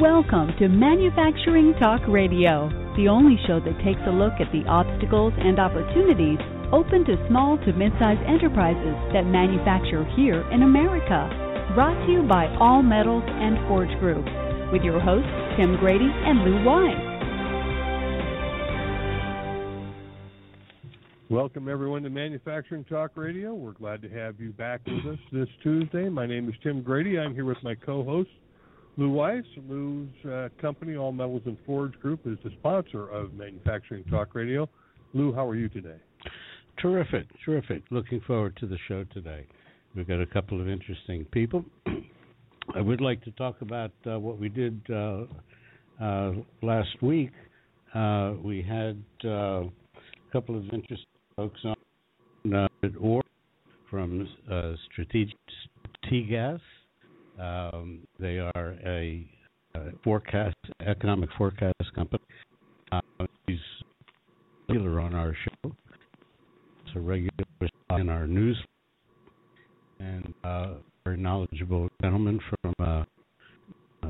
welcome to Manufacturing Talk Radio, the only show that takes a look at the obstacles and opportunities open to small to mid-sized enterprises that manufacture here in America. Brought to you by All Metals and Forge Group, with your hosts Tim Grady and Lou Weiss. Welcome, everyone, to Manufacturing Talk Radio. We're glad to have you back with us this Tuesday. My name is Tim Grady. I'm here with my co host, Lou Weiss. Lou's uh, company, All Metals and Forge Group, is the sponsor of Manufacturing Talk Radio. Lou, how are you today? Terrific, terrific. Looking forward to the show today. We've got a couple of interesting people. I would like to talk about uh, what we did uh, uh last week. Uh, we had uh, a couple of interesting folks on uh, or from Strategic T-Gas. Um, they are a, a, forecast economic forecast company. Uh, he's regular on our show. It's a regular in our news and uh, very knowledgeable gentleman from uh,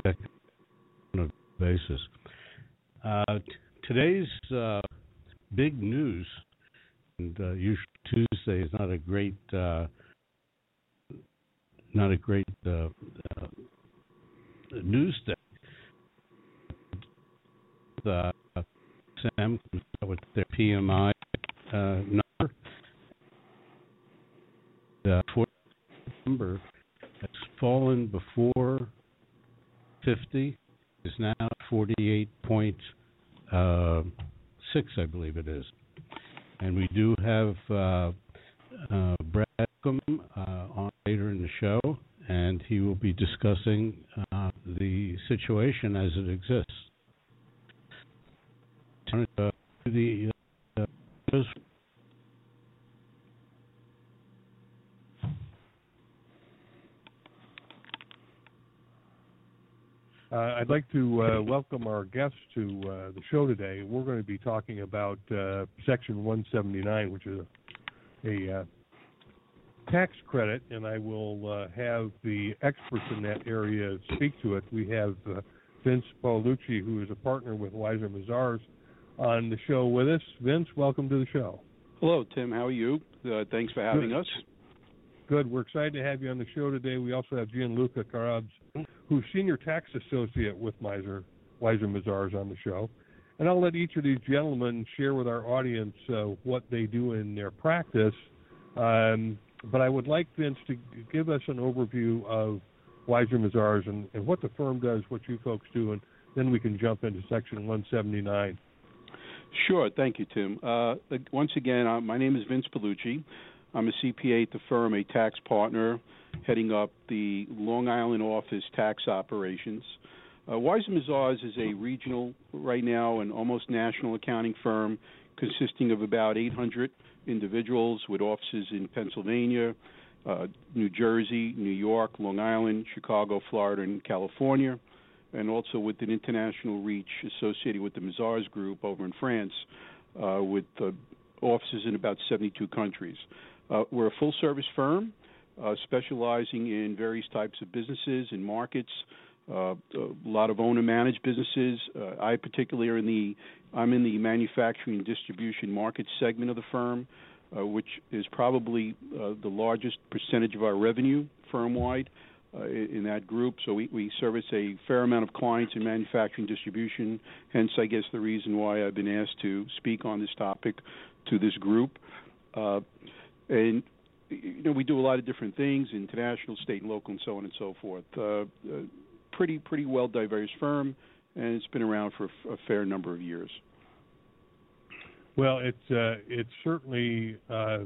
a basis. Uh, today's uh, big news and uh, usually Tuesday is not a great uh, not a great uh, uh news day. The ISM with their PMI uh, number. The number has fallen before 50 is now 48.6, uh, I believe it is and we do have uh, uh, Brad uh, on later in the show, and he will be discussing uh, the situation as it exists. Uh, the uh, I'd like to uh, welcome our guests to uh, the show today. We're going to be talking about Section 179, which is a, a tax credit, and I will uh, have the experts in that area speak to it. We have Vince Paolucci, who is a partner with Weiser Mazars, on the show with us. Vince, welcome to the show. Hello, Tim. How are you? thanks for having Good. us. Good. We're excited to have you on the show today. We also have Gianluca Carabs, who's senior tax associate with Miser, Weiser Mazars on the show. And I'll let each of these gentlemen share with our audience uh, what they do in their practice. Um, but I would like Vince to give us an overview of Weiser Mazars and, and what the firm does, what you folks do, and then we can jump into Section 179. Sure. Thank you, Tim. Uh, once again, uh, my name is Vince Paolucci. I'm a CPA at the firm, a tax partner, heading up the Long Island office tax operations. Uh, Weiser Mazars is a regional, right now, and almost national accounting firm consisting of about 800 individuals with offices in Pennsylvania, uh, New Jersey, New York, Long Island, Chicago, Florida, and California, and also with an international reach associated with the Mazars Group over in France, uh, with uh, offices in about 72 countries. Uh, we're a full service firm uh, specializing in various types of businesses and markets. Uh, a lot of owner managed businesses. Uh, I particularly are in the I'm in the manufacturing and distribution market segment of the firm, uh, which is probably the largest percentage of our revenue firm wide. Uh, in that group. So we, we service a fair amount of clients in manufacturing distribution. Hence, I guess the reason why I've been asked to speak on this topic to this group. Uh, and you know we do a lot of different things, international, state, and local, and so on and so forth. Uh, pretty pretty well diverse firm, and it's been around for a, fair number of years. Well, it uh, it certainly uh,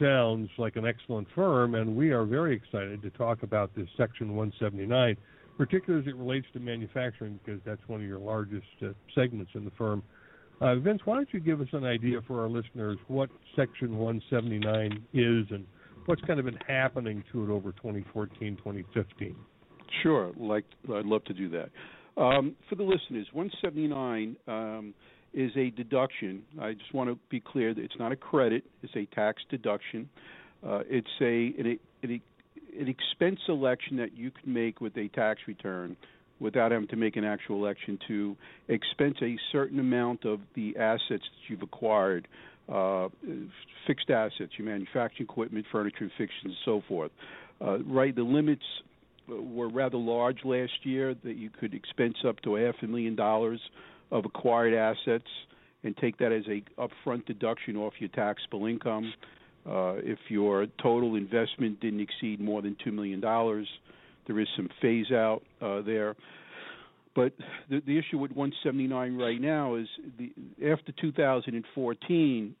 sounds like an excellent firm, and we are very excited to talk about this Section 179, particularly as it relates to manufacturing, because that's one of your largest uh, segments in the firm. Uh, Vince, why don't you give us an idea for our listeners what Section 179 is and what's kind of been happening to it over 2014, 2015? Sure, like I'd love to do that. Um, for the listeners, 179 um, is a deduction. I just want to be clear that it's not a credit; it's a tax deduction. Uh, it's a an, an, an expense election that you can make with a tax return without having to make an actual election to expense a certain amount of the assets that you've acquired, uh, fixed assets, your manufacturing equipment, furniture, fixtures, and so forth. Uh, right, the limits were rather large last year that you could expense up to a half a million dollars of acquired assets and take that as a upfront deduction off your taxable income. Uh, if your total investment didn't exceed more than two million dollars, there is some phase out uh, there. But the, the issue with 179 right now is the, after 2014, uh,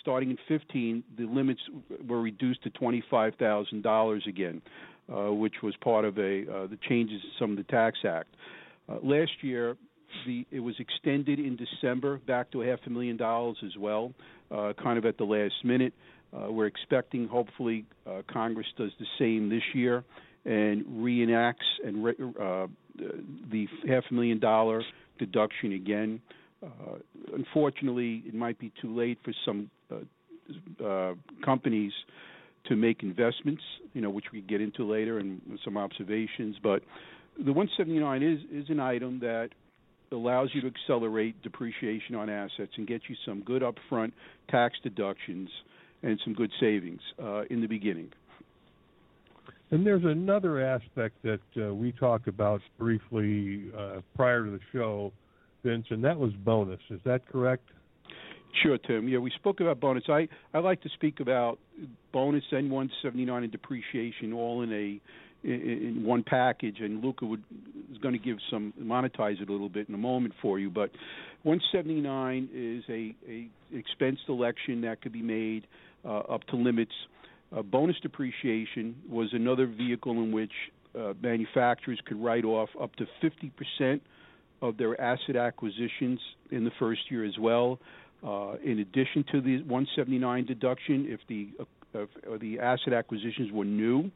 starting in 15, the limits were reduced to $25,000 again, uh, which was part of a uh, the changes in some of the tax act. Uh, last year, the it was extended in December back to a half a million dollars as well, uh, kind of at the last minute. Uh, we're expecting, hopefully, Congress does the same this year and reenacts and re- uh, the half a million dollar deduction again. Uh, unfortunately, it might be too late for some uh, uh, companies to make investments, you know, which we get into later and some observations. But the 179 is is an item that allows you to accelerate depreciation on assets and get you some good upfront tax deductions and some good savings uh, in the beginning. And there's another aspect that uh, we talked about briefly uh, prior to the show, Vince, and that was bonus. Is that correct? Sure, Tim. Yeah, we spoke about bonus. I, I like to speak about bonus N179 and depreciation all in a in, one package, and Luca would, is going to give some monetize it a little bit in a moment for you. But 179 is a, a expense election that could be made uh, up to limits uh, bonus depreciation was another vehicle in which uh, manufacturers could write off up to 50% of their asset acquisitions in the first year as well. Uh, in addition to the 179 deduction, if the if, the asset acquisitions were new,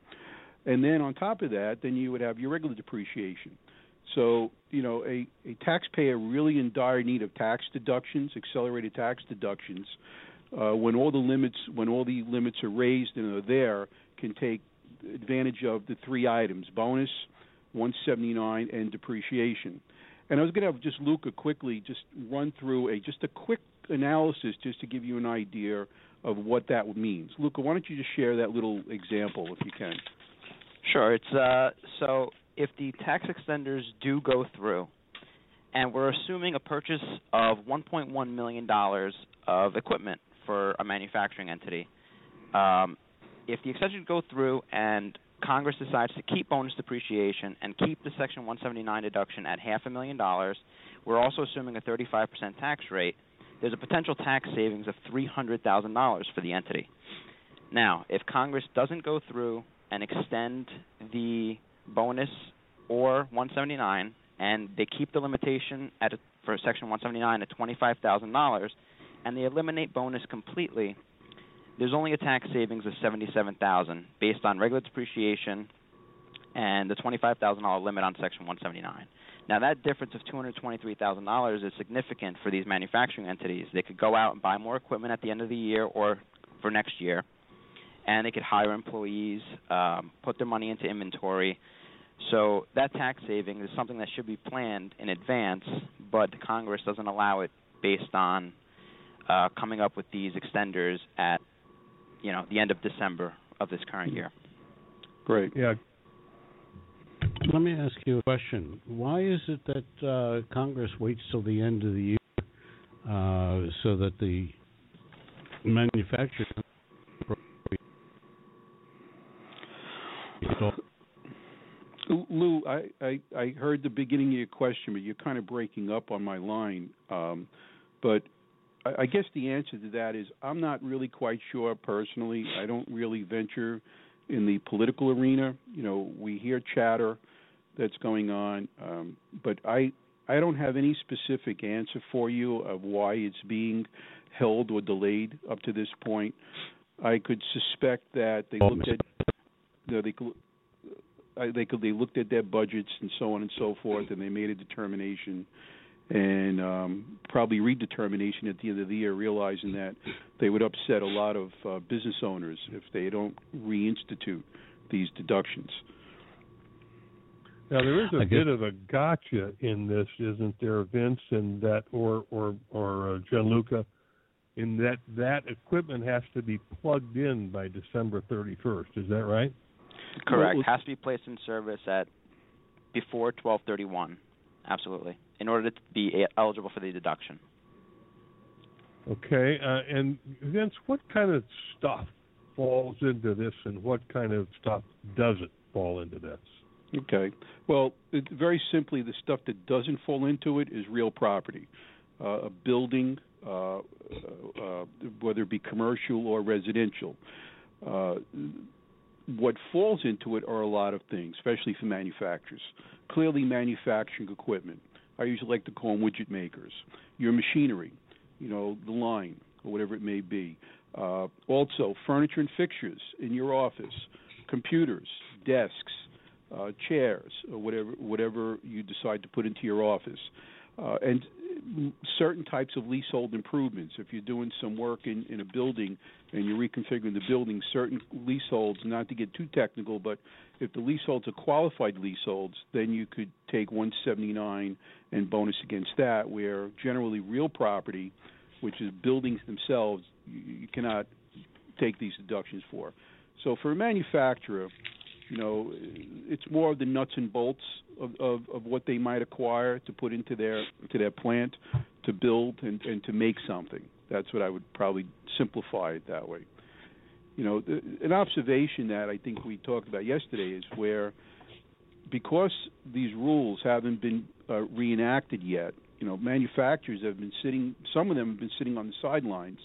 and then on top of that, then you would have your regular depreciation. So you know, a, a taxpayer really in dire need of tax deductions, accelerated tax deductions, uh, when all the limits when all the limits are raised and are there, can take advantage of the three items: bonus, 179, and depreciation. And I was going to have just Luca quickly just run through a just a quick analysis just to give you an idea of what that means. Luca, why don't you just share that little example if you can? Sure. It's uh, so if the tax extenders do go through, and we're assuming a purchase of 1.1 million dollars of equipment for a manufacturing entity. Um, if the extension go through and Congress decides to keep bonus depreciation and keep the Section 179 deduction at half a million dollars, we're also assuming a 35% tax rate. There's a potential tax savings of $300,000 for the entity. Now, if Congress doesn't go through and extend the bonus or 179 and they keep the limitation at for Section 179 at $25,000, and they eliminate bonus completely, there's only a tax savings of 77,000 based on regular depreciation and the $25,000 limit on Section 179. Now that difference of $223,000 is significant for these manufacturing entities. They could go out and buy more equipment at the end of the year or for next year, and they could hire employees, um, put their money into inventory. So that tax savings is something that should be planned in advance, but Congress doesn't allow it based on uh, coming up with these extenders at you know the end of December of this current year. Great. Yeah. Let me ask you a question. Why is it that uh, Congress waits till the end of the year uh, so that the manufacturers Lou, I, I, I heard the beginning of your question, but you're kind of breaking up on my line. Um, but I guess the answer to that is I'm not really quite sure personally. I don't really venture in the political arena. You know, we hear chatter that's going on, um, but I I don't have any specific answer for you of why it's being held or delayed up to this point. I could suspect that they looked at you know, they uh, they could they looked at their budgets and so on and so forth, and they made a determination and um, probably redetermination at the end of the year, realizing that they would upset a lot of uh, business owners if they don't reinstitute these deductions. Now there is a I bit of a gotcha in this, isn't there, Vince? And that, or or or uh, Gianluca, in that that equipment has to be plugged in by December 31st. Is that right? Correct. Well, Has to be placed in service at before 1231. Absolutely. In order to be eligible for the deduction. Okay. Uh, and Vince, what kind of stuff falls into this, and what kind of stuff doesn't fall into this? Okay. Well, it, very simply, the stuff that doesn't fall into it is real property, uh, a building, uh, uh, uh, whether it be commercial or residential. What falls into it are a lot of things, especially for manufacturers. Clearly, manufacturing equipment. I usually like to call them widget makers. Your machinery, you know, the line or whatever it may be. Uh, also, furniture and fixtures in your office, computers, desks, uh, chairs, or whatever whatever you decide to put into your office, uh, and certain types of leasehold improvements. If you're doing some work in, in a building and you're reconfiguring the building, certain leaseholds, not to get too technical, but if the leaseholds are qualified leaseholds, then you could take 179 and bonus against that, where generally real property, which is buildings themselves, you, you cannot take these deductions for. So for a manufacturer, you know, it's more of the nuts and bolts of, of, of what they might acquire to put into their to their plant to build and, and to make something. That's what I would probably simplify it that way. You know, the, an observation that I think we talked about yesterday is where because these rules haven't been uh, reenacted yet, you know, manufacturers have been sitting. Some of them have been sitting on the sidelines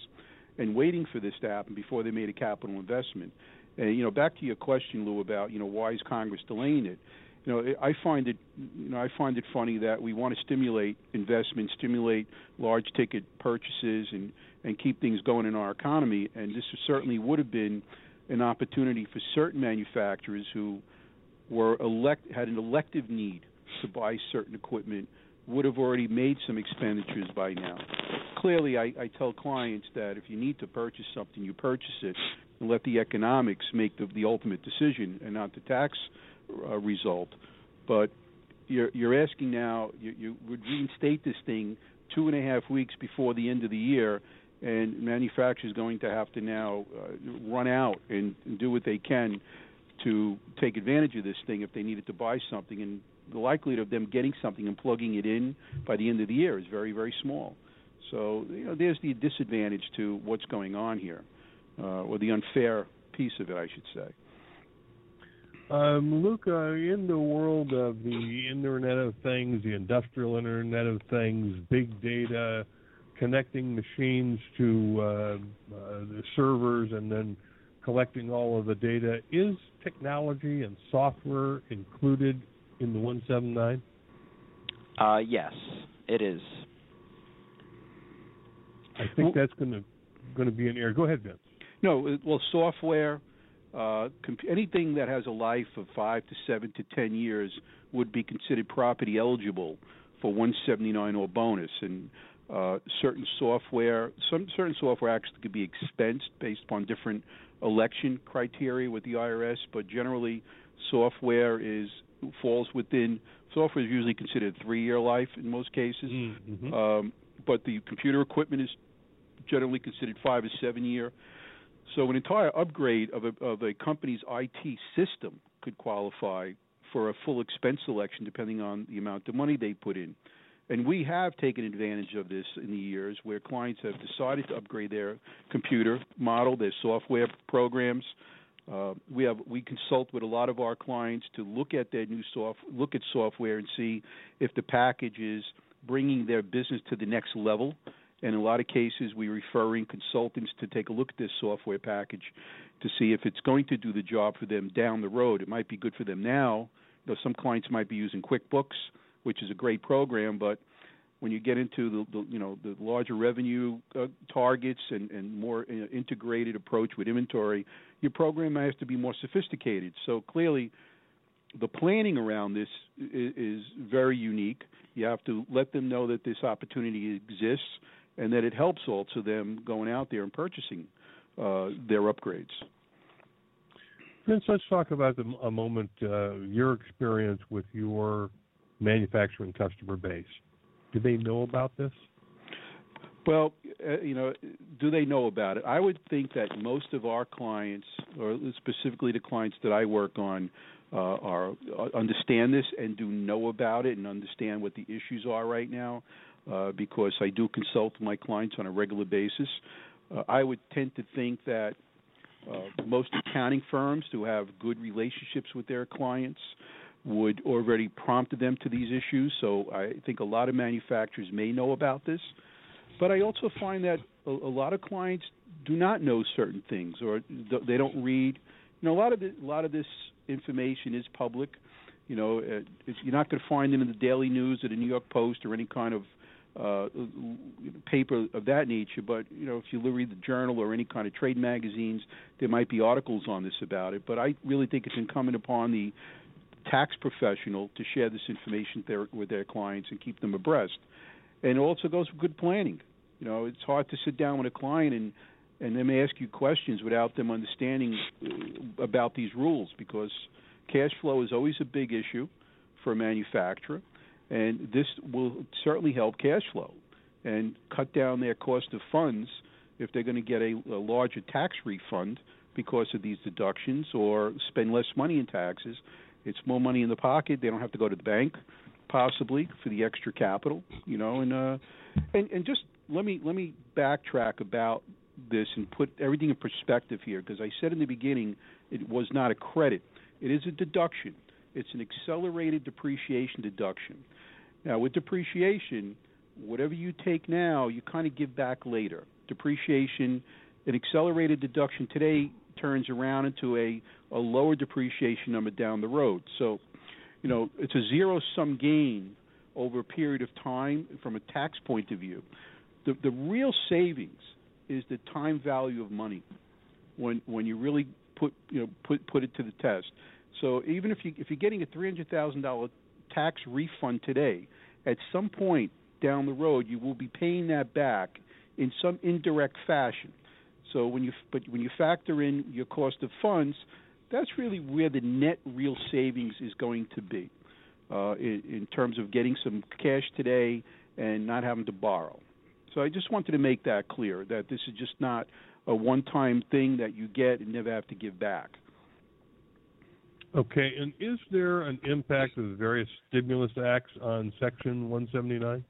and waiting for this to happen before they made a capital investment. And you know, back to your question, Lou, about you know why is Congress delaying it? You know, I find it, you know, I find it funny that we want to stimulate investment, stimulate large ticket purchases, and and keep things going in our economy. And this certainly would have been an opportunity for certain manufacturers who were elect had an elective need to buy certain equipment would have already made some expenditures by now. Clearly, I, I tell clients that if you need to purchase something, you purchase it, and let the economics make the, the ultimate decision, and not the tax uh, result. But you're, you're asking now, you, you would reinstate this thing two and a half weeks before the end of the year, and manufacturers going to have to now uh, run out and, and do what they can to take advantage of this thing if they needed to buy something. And the likelihood of them getting something and plugging it in by the end of the year is very very small. So you know there's the disadvantage to what's going on here uh, or the unfair piece of it I should say Um, Luca, in the world of the Internet of Things, the industrial Internet of Things, big data, connecting machines to uh, uh, the servers, and then collecting all of the data, is technology and software included in the 179? Uh, yes, it is. I think Well- that's going to going to be an error. Go ahead, Vince. No, well, software, uh, comp- anything that has a life of five to seven to ten years would be considered property eligible for 179 or bonus. And uh, certain software, some certain software actually could be expensed based upon different election criteria with the IRS. But generally, software is falls within. Software is usually considered three-year life in most cases. Mm-hmm. Um, but the computer equipment is generally considered five or seven year. So an entire upgrade of a, of a company's IT system could qualify for a full expense selection depending on the amount of money they put in. And we have taken advantage of this in the years where clients have decided to upgrade their computer model, their software programs. Uh, we have we consult with a lot of our clients to look at their new soft look at software and see if the package is bringing their business to the next level. And in a lot of cases, we're referring consultants to take a look at this software package to see if it's going to do the job for them down the road. It might be good for them now. Know, some clients might be using QuickBooks, which is a great program, but when you get into the, the you know the larger revenue uh, targets and, and more uh, integrated approach with inventory, your program has to be more sophisticated. So clearly, the planning around this is, is very unique. You have to let them know that this opportunity exists and that it helps also them going out there and purchasing uh, their upgrades. Vince, let's talk about the, a moment uh, your experience with your manufacturing customer base. Do they know about this? Well, uh, you know, do they know about it? I would think that most of our clients, or specifically the clients that I work on, uh, are uh, understand this and do know about it and understand what the issues are right now. Uh, because I do consult my clients on a regular basis, uh, I would tend to think that uh, most accounting firms who have good relationships with their clients would already prompt them to these issues. So I think a lot of manufacturers may know about this. But I also find that a, a lot of clients do not know certain things, or they don't read. You know, a lot of the, a lot of this information is public. You know, uh, you're not going to find it in the Daily News or the New York Post or any kind of uh, paper of that nature. But you know, if you read the Journal or any kind of trade magazines, there might be articles on this about it. But I really think it's incumbent upon the tax professional to share this information there with their clients and keep them abreast. And it also goes with good planning. You know, it's hard to sit down with a client and and them ask you questions without them understanding uh, about these rules because cash flow is always a big issue for a manufacturer, and this will certainly help cash flow and cut down their cost of funds if they're going to get a, a larger tax refund because of these deductions or spend less money in taxes. It's more money in the pocket. They don't have to go to the bank, possibly for the extra capital, you know, and uh, and and just let me let me backtrack about this and put everything in perspective here because I said in the beginning it was not a credit. It is a deduction. It's an accelerated depreciation deduction. Now, with depreciation, whatever you take now, you kind of give back later. Depreciation, an accelerated deduction today turns around into a, a lower depreciation number down the road. So, you know, it's a zero sum gain over a period of time from a tax point of view the the real savings is the time value of money when when you really put you know put put it to the test. So even if you if you're getting a three hundred thousand dollar tax refund today, at some point down the road you will be paying that back in some indirect fashion. So when you but when you factor in your cost of funds, that's really where the net real savings is going to be, uh, in, in terms of getting some cash today and not having to borrow. So I just wanted to make that clear that this is just not a one-time thing that you get and never have to give back. Okay, and is there an impact of the various stimulus acts on Section 179?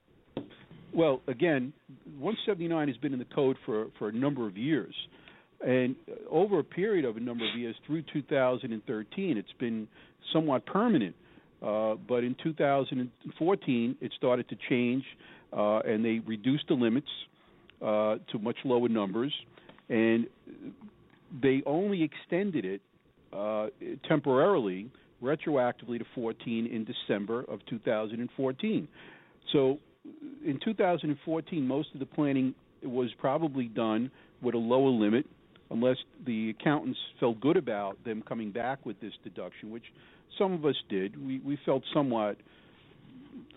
Well, again, 179 has been in the code for, for a number of years. And over a period of a number of years through 2013, it's been somewhat permanent. Uh, but in 2014, it started to change uh, and they reduced the limits uh, to much lower numbers, and they only extended it uh, temporarily, retroactively to 14 in December of 2014. So, in 2014, most of the planning was probably done with a lower limit, unless the accountants felt good about them coming back with this deduction, which some of us did. We we felt somewhat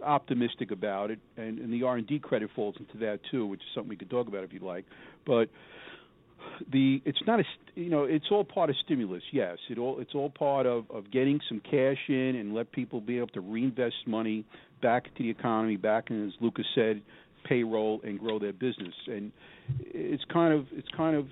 optimistic about it, and, and the R and D credit falls into that too, which is something we could talk about if you'd like. But the it's not a you know it's all part of stimulus. Yes, it all it's all part of of getting some cash in and let people be able to reinvest money back into the economy, back in as Lucas said, payroll and grow their business. And it's kind of it's kind of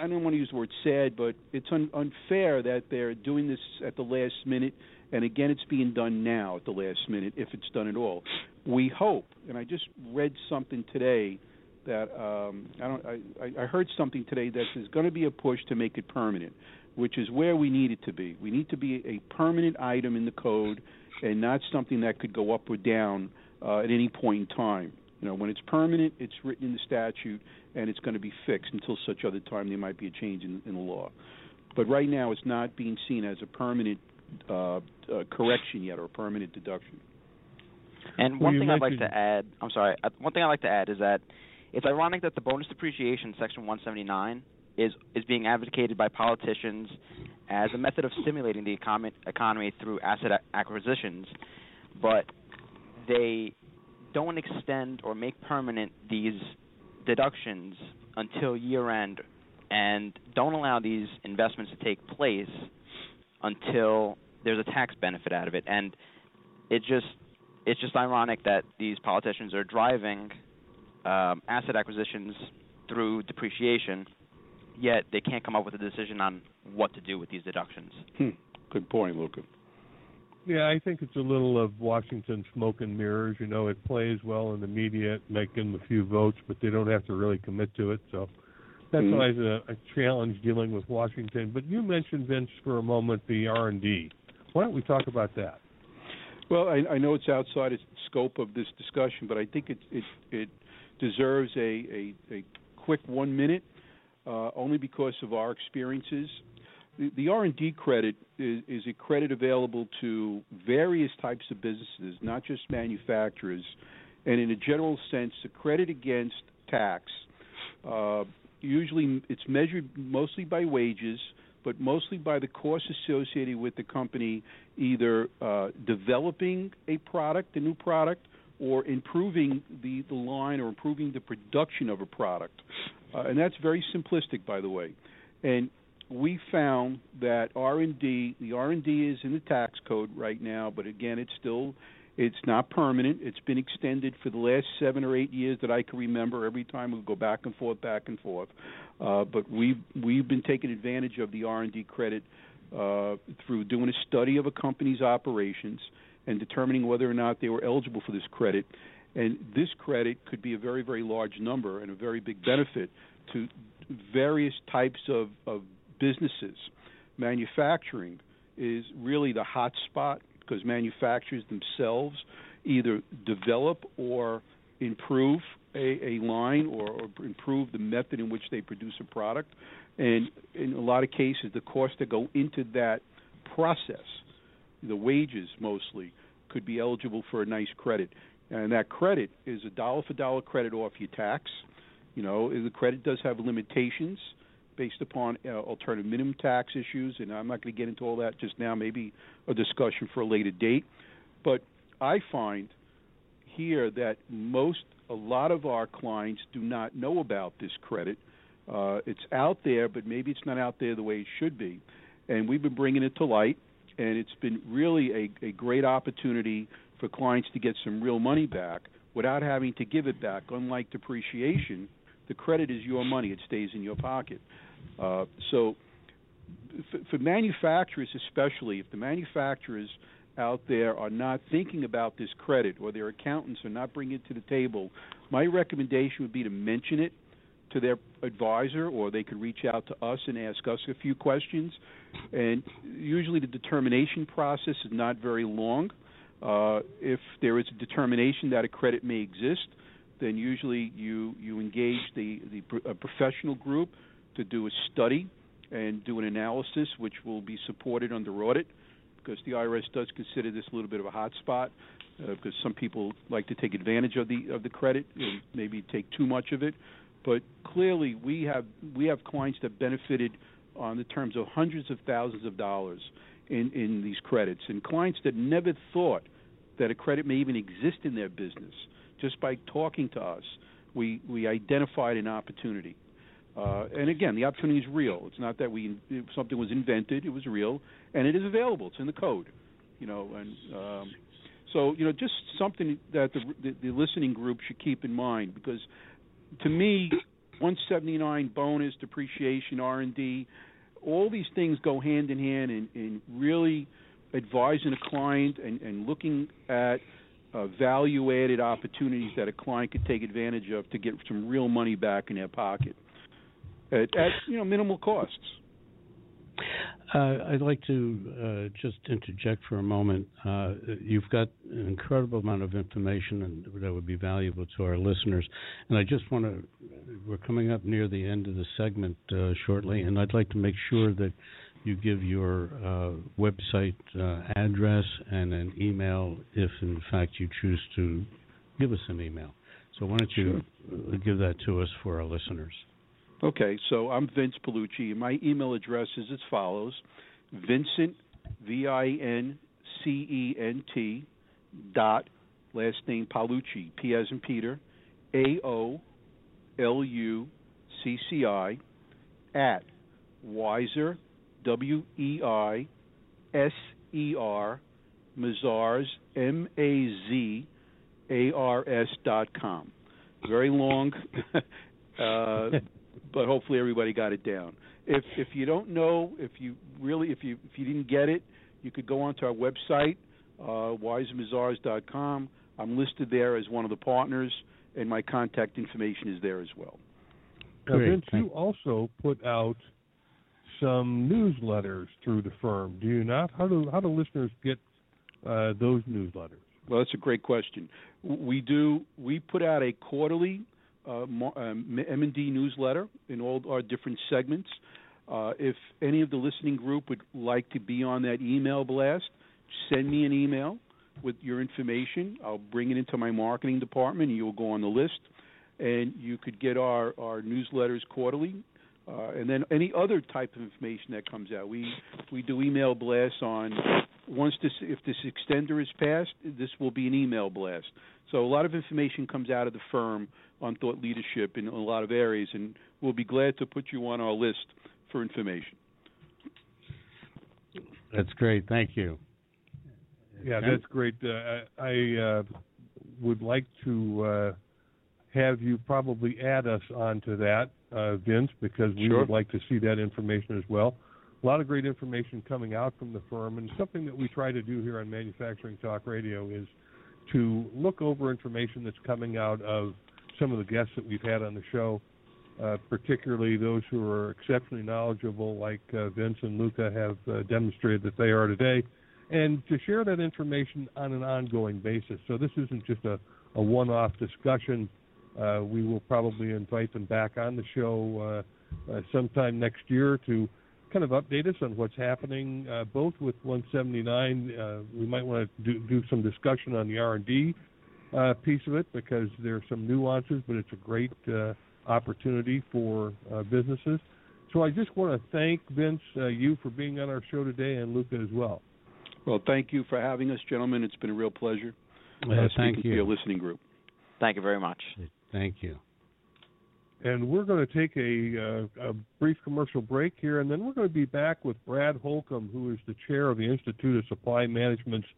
I don't want to use the word sad, but it's un, unfair that they're doing this at the last minute and again, it's being done now at the last minute, if it's done at all. We hope, and I just read something today that um, I don't. I, I heard something today that there's going to be a push to make it permanent, which is where we need it to be. We need to be a permanent item in the code, and not something that could go up or down uh, at any point in time. You know, when it's permanent, it's written in the statute, and it's going to be fixed until such other time there might be a change in, in the law. But right now, it's not being seen as a permanent uh, uh, correction yet or a permanent deduction. And one thing I'd like to add, I'm sorry, uh, one thing I'd like to add is that it's ironic that the bonus depreciation section 179 is is being advocated by politicians as a method of stimulating the economy, economy through asset acquisitions, but they don't extend or make permanent these deductions until year end and don't allow these investments to take place until there's a tax benefit out of it. And it just it's just ironic that these politicians are driving um, asset acquisitions through depreciation, yet they can't come up with a decision on what to do with these deductions. Hmm. Good point, Luca. Yeah, I think it's a little of Washington smoke and mirrors. You know, it plays well in the media, making a few votes, but they don't have to really commit to it. So that's Mhm. always a, a challenge dealing with Washington. But you mentioned Vince for a moment the R and D. Why don't we talk about that? Well, I, I know it's outside the scope of this discussion, but I think it it, it deserves a, a, a quick one minute, uh, only because of our experiences. The, the R&D credit is, is a credit available to various types of businesses, not just manufacturers, and in a general sense, a credit against tax. Uh, usually, it's measured mostly by wages, but mostly by the costs associated with the company either uh, developing a product, a new product, or improving the, the line or improving the production of a product. Uh, and that's very simplistic, by the way. And we found that R&D, the R&D is in the tax code right now, but again, it's still it's not permanent. It's been extended for the last seven or eight years that I can remember. Every time we go back and forth, back and forth. Uh, but we've we've been taking advantage of the R&D credit uh, through doing a study of a company's operations and determining whether or not they were eligible for this credit. And this credit could be a very very large number and a very big benefit to various types of, of businesses. Manufacturing is really the hot spot because manufacturers themselves either develop or improve a, a line or, or, improve the method in which they produce a product. And in a lot of cases, the costs that go into that process, the wages mostly, could be eligible for a nice credit. And that credit is a dollar for dollar credit off your tax. You know, the credit does have limitations based upon uh, alternative minimum tax issues, and I'm not going to get into all that just now. Maybe a discussion for a later date. But I find here that most, a lot of our clients do not know about this credit. Uh, it's out there, but maybe it's not out there the way it should be. And we've been bringing it to light, and it's been really a, a great opportunity for clients to get some real money back without having to give it back. Unlike depreciation, the credit is your money; it stays in your pocket. Uh, so, for, for manufacturers, especially, if the manufacturers out there are not thinking about this credit, or their accountants are not bringing it to the table, my recommendation would be to mention it to their advisor, or they could reach out to us and ask us a few questions. And usually, the determination process is not very long. Uh, if there is a determination that a credit may exist, then usually you you engage the the a professional group to do a study and do an analysis, which will be supported under audit, because the IRS does consider this a little bit of a hot spot, uh, because some people like to take advantage of the of the credit and maybe take too much of it. But clearly, we have we have clients that benefited on the terms of hundreds of thousands of dollars in in these credits, and clients that never thought that a credit may even exist in their business just by talking to us, we we identified an opportunity. Uh, and again, the opportunity is real. It's not that we something was invented; it was real, and it is available. It's in the code, you know. And um, so, you know, just something that the, the, the listening group should keep in mind because, to me, 179 bonus depreciation, R and D, all these things go hand in hand in, in really advising a client and, and looking at uh, value added opportunities that a client could take advantage of to get some real money back in their pocket at, at you know minimal costs. Uh, I'd like to uh, just interject for a moment. Uh, you've got an incredible amount of information and that would be valuable to our listeners. And I just want to, we're coming up near the end of the segment uh, shortly, and I'd like to make sure that you give your uh, website uh, address and an email if, in fact, you choose to give us an email. So why don't you sure. give that to us for our listeners? Okay, so I'm Vince Paolucci, and my email address is as follows: Vincent, V I N C E N T, dot last name Paolucci, P as in Peter, A O L U C C I, at Weiser W E I S E R Mazars M A Z A R S dot com. Very long, uh, but hopefully everybody got it down. If if you don't know, if you really if you if you didn't get it, you could go onto our website, uh, weisermazars.com. I'm listed there as one of the partners, and my contact information is there as well. Now, Vince, you also put out some newsletters through the firm. Do you not? How do how do listeners get uh, those newsletters? Well, that's a great question. We do. We put out a quarterly uh, M&D um, newsletter in all our different segments. Uh, if any of the listening group would like to be on that email blast, send me an email with your information. I'll bring it into my marketing department, and you'll go on the list. And you could get our, our newsletters quarterly, uh, and then any other type of information that comes out. We we do email blasts on once this if this extender is passed, this will be an email blast. So a lot of information comes out of the firm on thought leadership in a lot of areas, and we'll be glad to put you on our list for information. That's great. Thank you. Yeah, that's great. Uh, I uh, would like to uh, have you probably add us onto that, uh, Vince, because we sure. would like to see that information as well. A lot of great information coming out from the firm, and something that we try to do here on Manufacturing Talk Radio is to look over information that's coming out of some of the guests that we've had on the show, uh, particularly those who are exceptionally knowledgeable, like uh, Vince and Luca have uh, demonstrated that they are today and to share that information on an ongoing basis. So this isn't just a, a one-off discussion. Uh, we will probably invite them back on the show uh, uh, sometime next year to kind of update us on what's happening, both with 179. Uh, we might want to do, do some discussion on the R&D uh, piece of it because there are some nuances, but it's a great opportunity for businesses. So I just want to thank Vince, you for being on our show today, and Luca as well. Well, thank you for having us, gentlemen. It's been a real pleasure. Uh, thank you. To your listening group. Thank you very much. Thank you. And we're going to take a, uh, a, brief commercial break here, and then we're going to be back with Brad Holcomb, who is the chair of the Institute of Supply Management's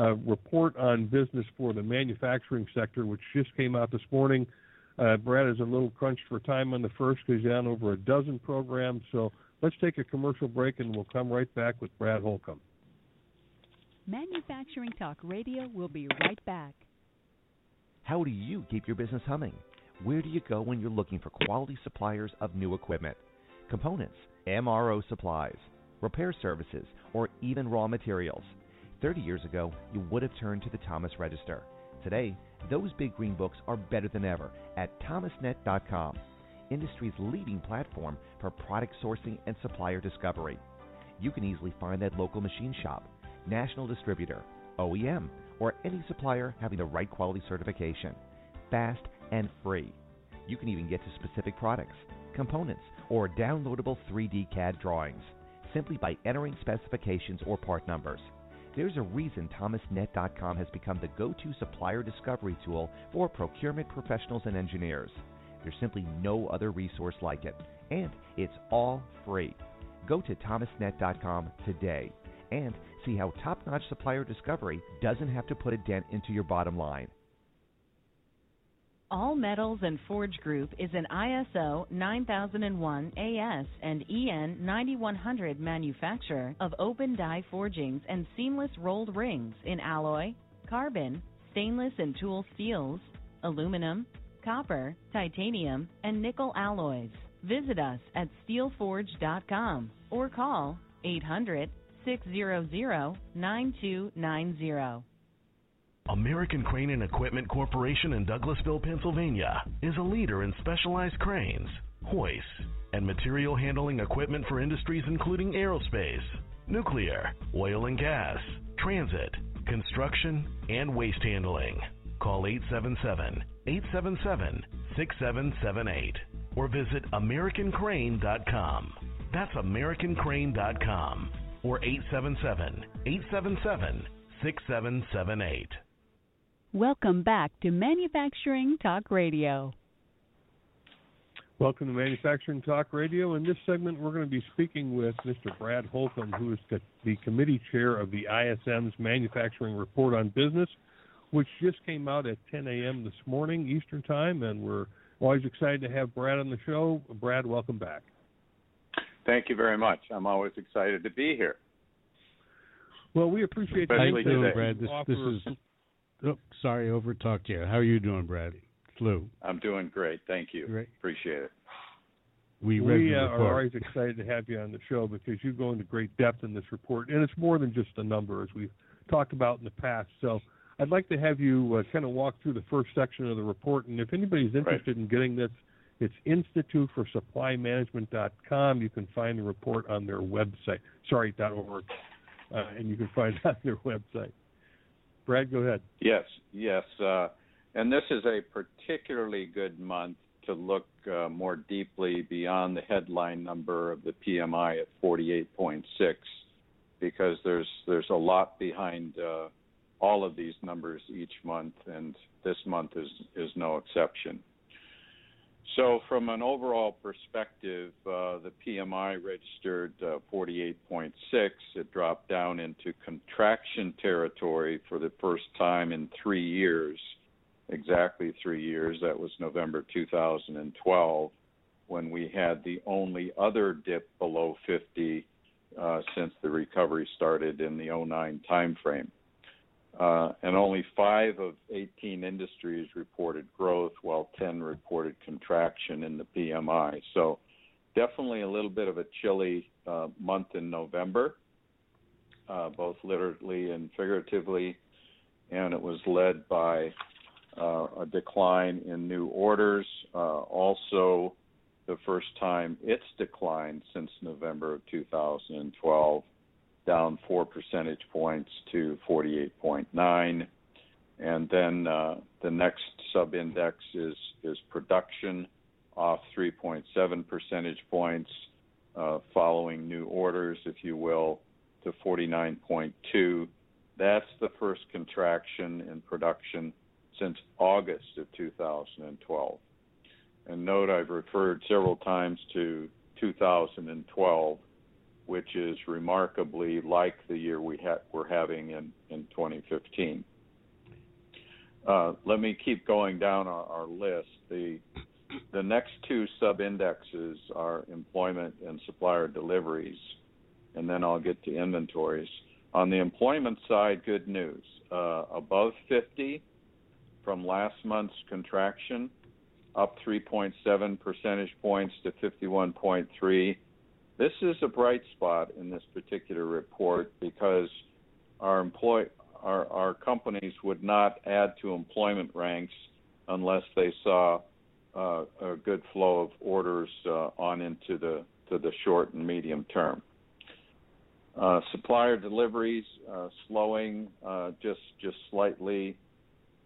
uh, report on business for the manufacturing sector, which just came out this morning. Uh, Brad is a little crunched for time on the first because he's on over a dozen programs. So let's take a commercial break, and we'll come right back with Brad Holcomb. Manufacturing Talk Radio will be right back. How do you keep your business humming? Where do you go when you're looking for quality suppliers of new equipment, components, MRO supplies, repair services, or even raw materials? 30 years ago, you would have turned to the Thomas Register. Today, those big green books are better than ever at thomasnet.com, industry's leading platform for product sourcing and supplier discovery. You can easily find that local machine shop national distributor, OEM, or any supplier having the right quality certification. Fast and free. You can even get to specific products, components, or downloadable 3D CAD drawings simply by entering specifications or part numbers. There's a reason ThomasNet.com has become the go to supplier discovery tool for procurement professionals and engineers. There's simply no other resource like it, and it's all free. Go to ThomasNet.com today and see how top notch supplier discovery doesn't have to put a dent into your bottom line. All Metals and Forge Group is an ISO 9001 AS and EN 9100 manufacturer of open die forgings and seamless rolled rings in alloy, carbon, stainless and tool steels, aluminum, copper, titanium, and nickel alloys. Visit us at steelforge.com or call 800 600 9290. American Crane and Equipment Corporation in Douglasville, Pennsylvania is a leader in specialized cranes, hoists, and material handling equipment for industries including aerospace, nuclear, oil and gas, transit, construction, and waste handling. Call 877 877 6778 or visit AmericanCrane.com. That's AmericanCrane.com or 877 877 6778. Welcome back to Manufacturing Talk Radio. Welcome to Manufacturing Talk Radio. In this segment, we're going to be speaking with Mr. Brad Holcomb, who is the committee chair of the ISM's Manufacturing Report on Business, which just came out at 10 a.m. this morning Eastern Time, and we're always excited to have Brad on the show. Brad, welcome back. Thank you very much. I'm always excited to be here. Well, we appreciate How you doing, Brad? This, this is. Oh, sorry, overtalked you. How are you doing, Brad? Lou. I'm doing great. Thank you. Great. Appreciate it. We, we uh, are always excited to have you on the show because you go into great depth in this report, and it's more than just a number, as we've talked about in the past. So I'd like to have you uh, kind of walk through the first section of the report, and if anybody's interested right. in getting this, it's instituteforsupplymanagement.com. You can find the report on their website. Sorry, dot .org, uh, and you can find it on their website. Brad, go ahead. Yes, yes. Uh, and this is a particularly good month to look uh, more deeply beyond the headline number of the PMI at 48.6 because there's there's a lot behind uh, all of these numbers each month, and this month is is no exception. So, from an overall perspective, uh, the PMI registered uh, 48.6. It dropped down into contraction territory for the first time in three years exactly three years. That was November 2012, when we had the only other dip below 50 uh, since the recovery started in the 09 timeframe. Uh, and only five of 18 industries reported growth, while 10 reported contraction in the PMI. So, definitely a little bit of a chilly uh, month in November, uh, both literally and figuratively, and it was led by uh, a decline in new orders. Uh, also, the first time it's declined since November of 2012, down four percentage points to 48.9. And then uh, the next sub-index is is production, off 3.7 percentage points, uh, following new orders, if you will, to 49.2. That's the first contraction in production since August of 2012. And note I've referred several times to 2012, which is remarkably like the year we ha- we're having in, in 2015. Uh, let me keep going down our, our list. The the next two sub indexes are employment and supplier deliveries, and then I'll get to inventories. On the employment side, good news. Uh, above 50, from last month's contraction, up 3.7 percentage points to 51.3. This is a bright spot in this particular report because our employ our, our companies would not add to employment ranks unless they saw uh, a good flow of orders uh, on into the to the short and medium term. Uh, supplier deliveries uh, slowing uh, just just slightly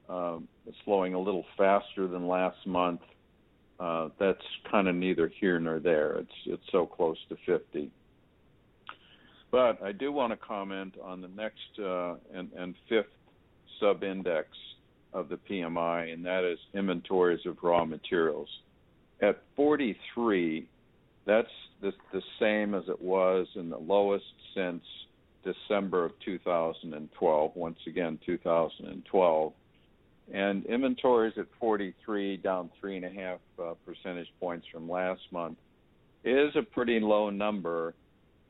um, slowing a little faster than last month. Uh, that's kind of neither here nor there. It's it's so close to 50. But I do want to comment on the next uh, and, and fifth sub-index of the PMI, and that is inventories of raw materials. At 43, that's the, the same as it was in the lowest since December of 2012. Once again, 2012 and inventories at 43, down three and a half uh, percentage points from last month, is a pretty low number,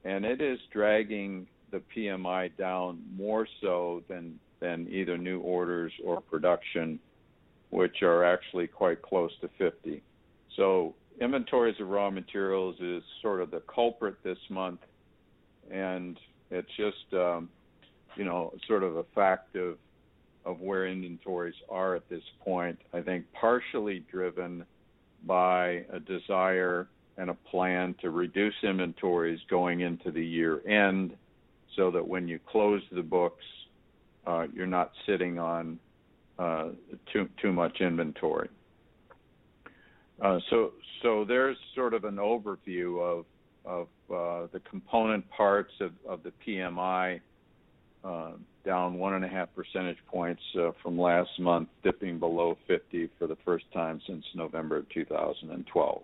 and it is dragging the PMI down more so than than either new orders or production, which are actually quite close to 50. So inventories of raw materials is sort of the culprit this month, and it's just um, you know sort of a fact of of where inventories are at this point, I think partially driven by a desire and a plan to reduce inventories going into the year end so that when you close the books, uh, you're not sitting on uh, too too much inventory. Uh, so so there's sort of an overview of of uh, the component parts of, of the PMI uh, down one and a half percentage points uh, from last month, dipping below 50 for the first time since November of 2012.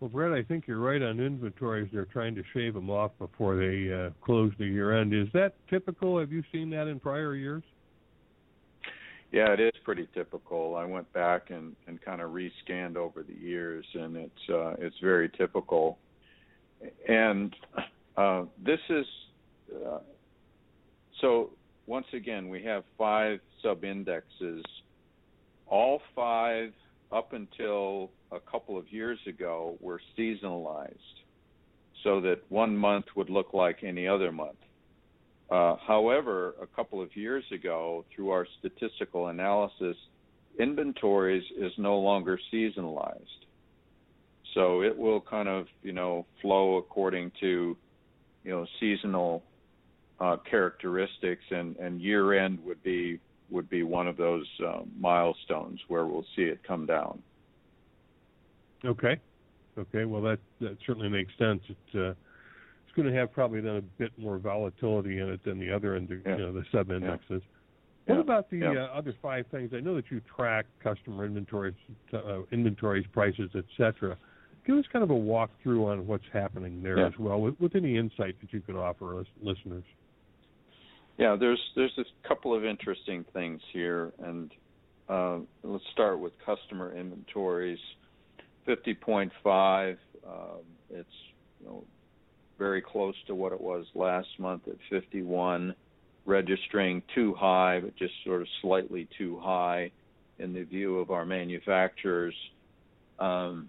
Well, Brett, I think you're right on inventories. They're trying to shave them off before they uh, close the year end. Is that typical? Have you seen that in prior years? Yeah, it is pretty typical. I went back and, and kind of rescanned over the years, and it's uh, it's very typical. And uh, this is uh, so. Once again, we have five sub indexes. All five, up until a couple of years ago, were seasonalized, so that one month would look like any other month. Uh, however, a couple of years ago, through our statistical analysis, inventories is no longer seasonalized. So it will kind of, you know, flow according to, you know, seasonal uh, characteristics, and, and year end would be would be one of those uh, milestones where we'll see it come down. Okay, okay. Well, that that certainly makes sense. It's uh, it's going to have probably then a bit more volatility in it than the other, ind- Yeah. you know, the sub indexes. Yeah. What Yeah. about the uh, other five things? I know that you track customer inventories, uh, inventories, prices, etc. Give us kind of a walkthrough on what's happening there as well, with, with any insight that you can offer us listeners. Yeah, there's there's a couple of interesting things here, and uh, let's start with customer inventories. 50.5, um, it's you know very close to what it was last month at 51, registering too high, but just sort of slightly too high in the view of our manufacturers. Um,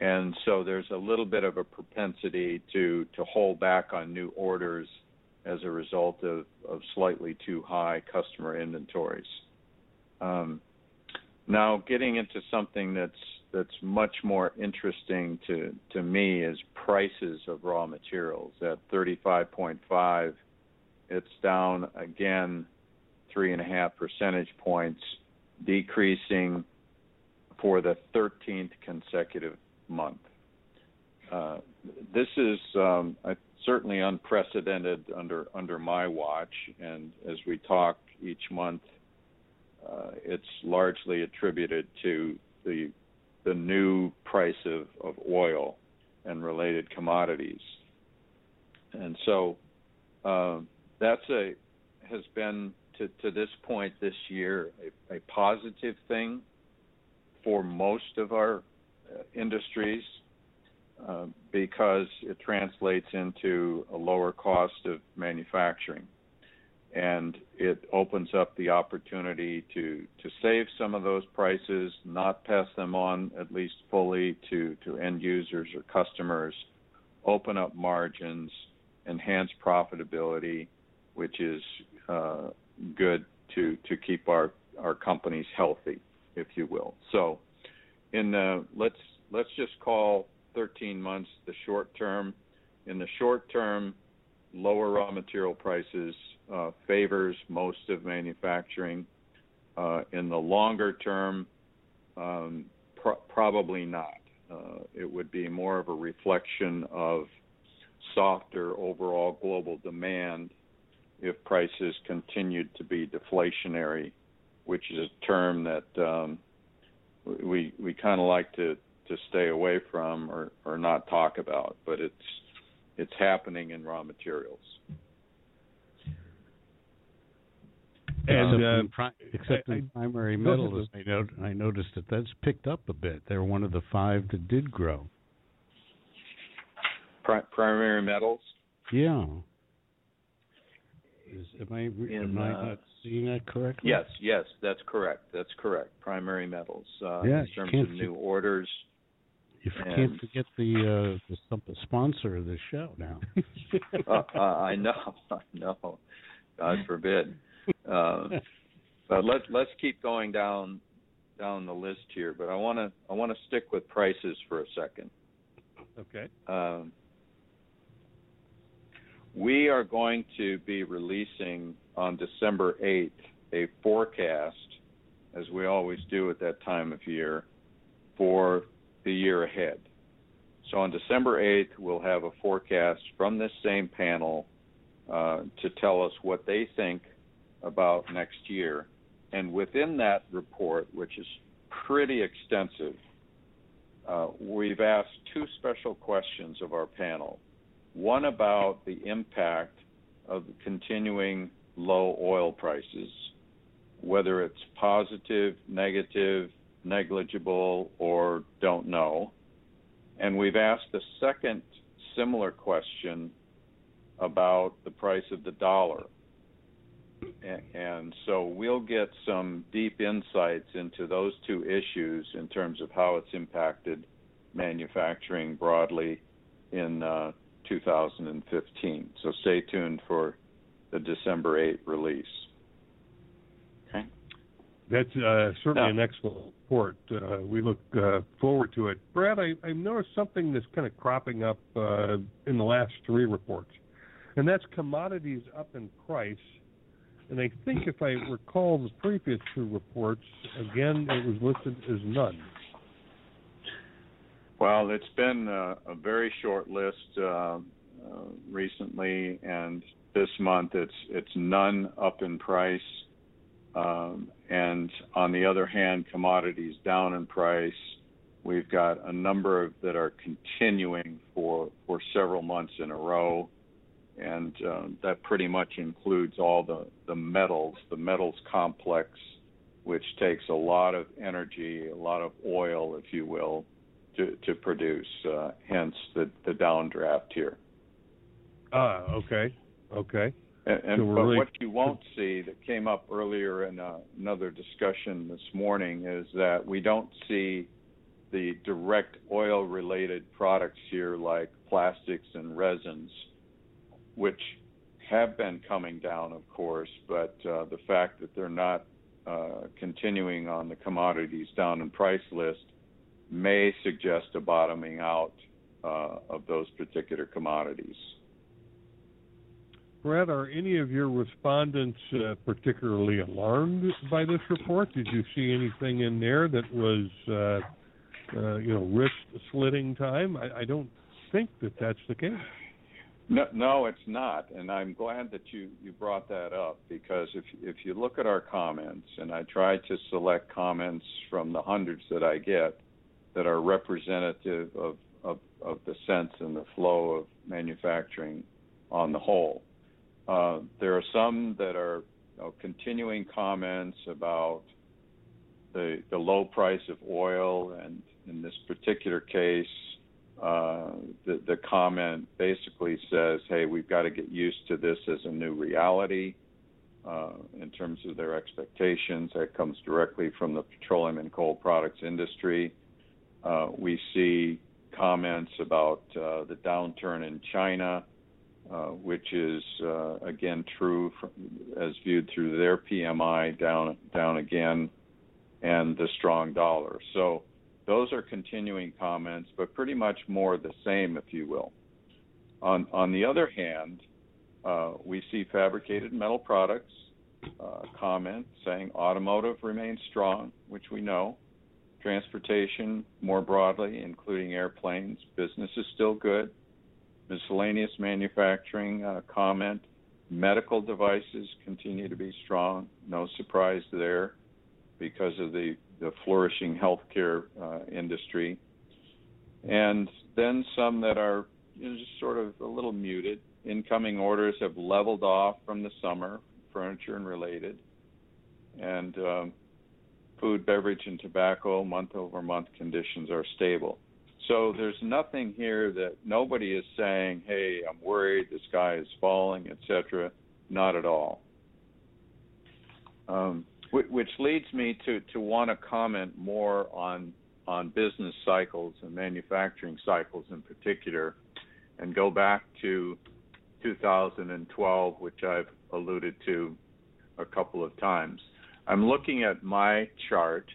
and so there's a little bit of a propensity to to hold back on new orders as a result of, of slightly too high customer inventories. Um, now, getting into something that's that's much more interesting to to me is prices of raw materials. At 35.5, it's down again three and a half percentage points, decreasing for the 13th consecutive month. Uh, this is um, I, certainly unprecedented under under my watch, and as we talk each month, uh, it's largely attributed to the the new price of, of oil and related commodities. And so uh, that's a has been to, to this point this year a, a positive thing for most of our uh, industries uh, because it translates into a lower cost of manufacturing and it opens up the opportunity to to save some of those prices, not pass them on at least fully to to end users or customers, open up margins, enhance profitability, which is uh, good to to keep our our companies healthy, if you will. So, in the let's let's just call 13 months the short term. In the short term, lower raw material prices uh, favors most of manufacturing. Uh, in the longer term, um, pro- probably not. Uh, it would be more of a reflection of softer overall global demand if prices continued to be deflationary, which is a term that um, we we kind of like to to stay away from or or not talk about, but it's it's happening in raw materials. And except uh, in, pri- except I- primary go ahead, metals, I, know, I noticed that that's picked up a bit. They're one of the five that did grow. Pri- primary metals. Yeah. Is, am I re- In, am I uh, not seeing that correctly? Yes, yes, that's correct. That's correct. Primary metals. Uh, Yeah, in terms can't of see- new orders. You And- can't forget the uh, the sponsor of this show now. uh, uh, I know, I know. God forbid. Uh, but let's let's keep going down down the list here. But I want to I want to stick with prices for a second. okay. Um, we are going to be releasing on December 8th a forecast, as we always do at that time of year, for the year ahead. So on December 8th, we'll have a forecast from this same panel uh, to tell us what they think about next year. And within that report, which is pretty extensive, uh, we've asked two special questions of our panel. One about the impact of continuing low oil prices, whether it's positive, negative, negligible, or don't know. And we've asked a second similar question about the price of the dollar. And so we'll get some deep insights into those two issues in terms of how it's impacted manufacturing broadly in uh, 2015. So stay tuned for the December 8 release. That's uh, certainly Yeah. an excellent report. Uh, we look uh, forward to it. Brad, I, I noticed something that's kind of cropping up uh, in the last three reports, and that's commodities up in price. And I think if I recall the previous two reports, again, it was listed as none. Well, it's been uh, a very short list uh, uh, recently, and this month it's it's none up in price, um, and on the other hand, commodities down in price. We've got a number of that are continuing for for several months in a row, and uh, that pretty much includes all the the metals, the metals complex, which takes a lot of energy, a lot of oil, if you will, to, to produce. Uh, hence the, the downdraft here. Ah, okay, okay. And, and but really- what you won't see that came up earlier in uh, another discussion this morning is that we don't see the direct oil-related products here like plastics and resins, which have been coming down, of course, but uh, the fact that they're not uh, continuing on the commodities down in price list may suggest a bottoming out uh, of those particular commodities. Brad, are any of your respondents uh, particularly alarmed by this report? Did you see anything in there that was, uh, uh, you know, wrist slitting time? I, I don't think that that's the case. No, no, it's not, and I'm glad that you you brought that up because if if you look at our comments, and I try to select comments from the hundreds that I get that are representative of of, of the sense and the flow of manufacturing on the whole. Uh, there are some that are you know, continuing comments about the the low price of oil, and in this particular case, uh, the, the comment basically says, "Hey, we've got to get used to this as a new reality." Uh, in terms of their expectations, that comes directly from the petroleum and coal products industry. Uh, we see comments about uh, the downturn in China, uh, which is uh, again true as viewed through their PMI down down again, and the strong dollar. So those are continuing comments, but pretty much more the same, if you will. On on the other hand, uh, we see fabricated metal products uh, comment saying automotive remains strong, which we know. Transportation more broadly, including airplanes, business is still good. Miscellaneous manufacturing uh, comment. Medical devices continue to be strong. No surprise there because of the, the flourishing healthcare uh, industry. And then some that are you know, just sort of a little muted. Incoming orders have leveled off from the summer, furniture and related. And um, food, beverage, and tobacco month over month conditions are stable. So there's nothing here that nobody is saying, "Hey, I'm worried the sky is falling," etc. Not at all. Um, which, leads me to to want to comment more on on business cycles and manufacturing cycles in particular, and go back to 2012, which I've alluded to a couple of times. I'm looking at my chart,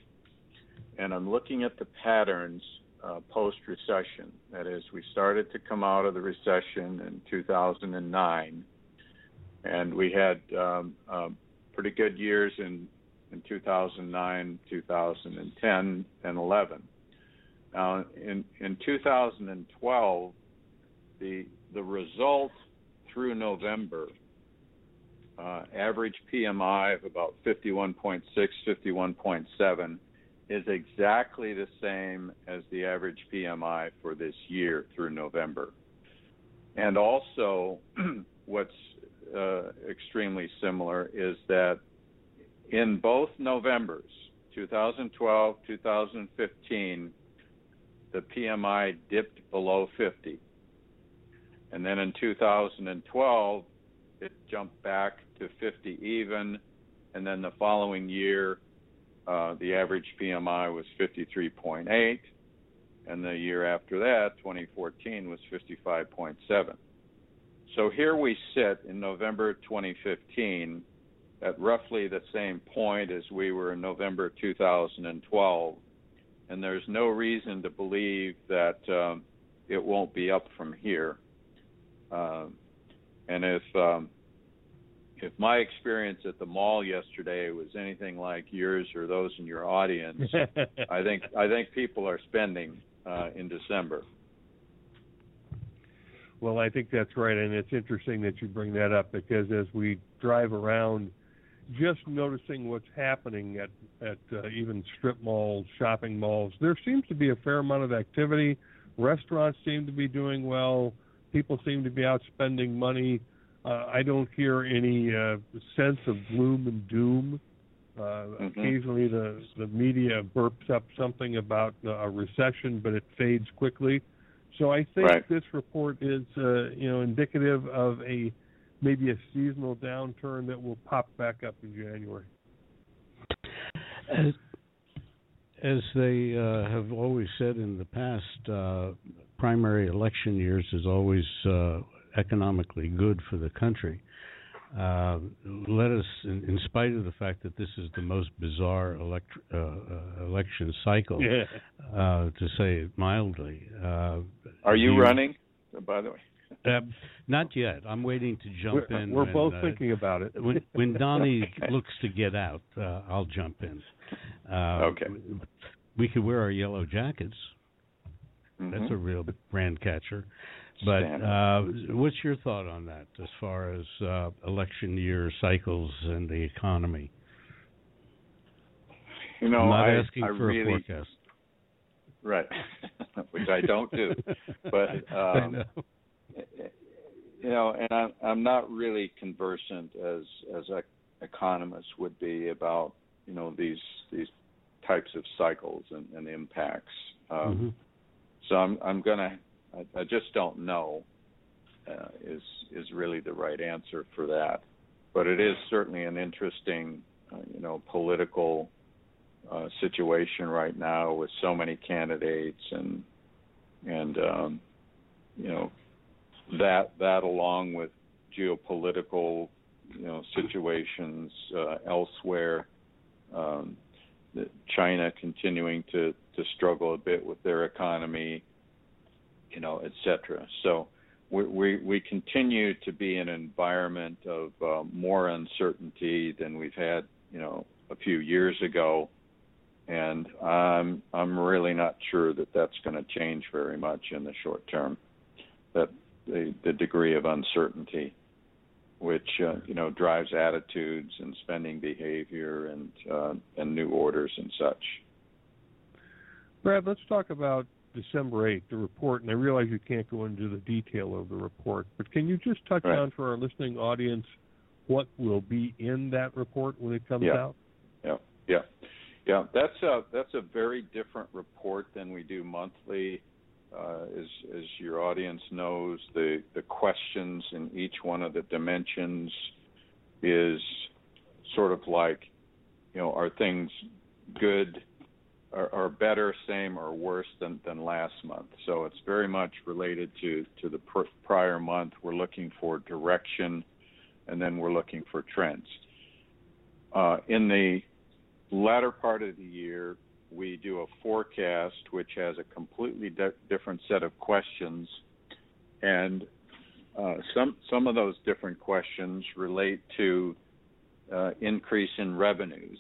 and I'm looking at the patterns uh, post recession. That is, we started to come out of the recession in 2009, and we had um, uh, pretty good years in, in 2009, 2010, and 11. Now, in, in 2012, the, the result through November uh, average PMI of about 51.6, 51.7, is exactly the same as the average PMI for this year through November. And also, what's uh, extremely similar is that in both Novembers, 2012, 2015, the PMI dipped below 50. And then in 2012, it jumped back to 50 even. And then the following year, uh, the average PMI was 53.8. And the year after that, 2014, was 55.7. So here we sit in November 2015 at roughly the same point as we were in November 2012, and there's no reason to believe that um, it won't be up from here. Uh, and if um, if my experience at the mall yesterday was anything like yours or those in your audience, I think I think people are spending uh, in December. Well, I think that's right, and it's interesting that you bring that up because as we drive around, just noticing what's happening at at uh, even strip malls, shopping malls, there seems to be a fair amount of activity. Restaurants seem to be doing well. People seem to be out spending money. Uh, I don't hear any uh, sense of gloom and doom. Uh, mm-hmm. Occasionally, the the media burps up something about a recession, but it fades quickly. So I think right. this report is, uh, you know, indicative of a maybe a seasonal downturn that will pop back up in January. As, as they uh, have always said in the past, uh, primary election years is always uh, economically good for the country. Uh, let us, in, in, spite of the fact that this is the most bizarre elect, uh, uh, election cycle, yeah. Uh, to say it mildly. Uh, Are you, you, running, by the way? Uh, not yet. I'm waiting to jump we're, in. We're when, both thinking about it. when, when Donnie looks to get out, I'll jump in. okay. We could wear our yellow jackets. Mm-hmm. That's a real brand catcher. But uh, what's your thought on that as far as uh, election year cycles and the economy? You know, I'm not I, asking I for really, a forecast. Right, which I don't do. But um, you know, and I'm I'm not really conversant as as economists would be about you know these these types of cycles and, and impacts. Um, mm-hmm. So I'm I'm gonna I, I just don't know uh, is is really the right answer for that. But it is certainly an interesting, uh, you know, political uh, situation right now with so many candidates and and um, you know that that along with geopolitical you know situations uh, elsewhere. Um, China continuing to to struggle a bit with their economy, you know, et cetera. So we, we, we continue to be in an environment of uh, more uncertainty than we've had, you know, a few years ago, and I'm I'm really not sure that that's going to change very much in the short term. That the the degree of uncertainty, which uh, you know drives attitudes and spending behavior and uh, and new orders and such. Brad, let's talk about December 8th, the report, and I realize you can't go into the detail of the report, but can you just touch right. on for our listening audience what will be in that report when it comes yeah. out? Yeah, yeah, yeah. That's a that's a very different report than we do monthly. Uh, as as your audience knows, the the questions in each one of the dimensions is sort of like, you know, are things good? Are, are better, same, or worse than, than last month. So it's very much related to, to the pr- prior month. We're looking for direction, and then we're looking for trends. Uh, in the latter part of the year, we do a forecast which has a completely di- different set of questions, and uh, some some of those different questions relate to uh, increase in revenues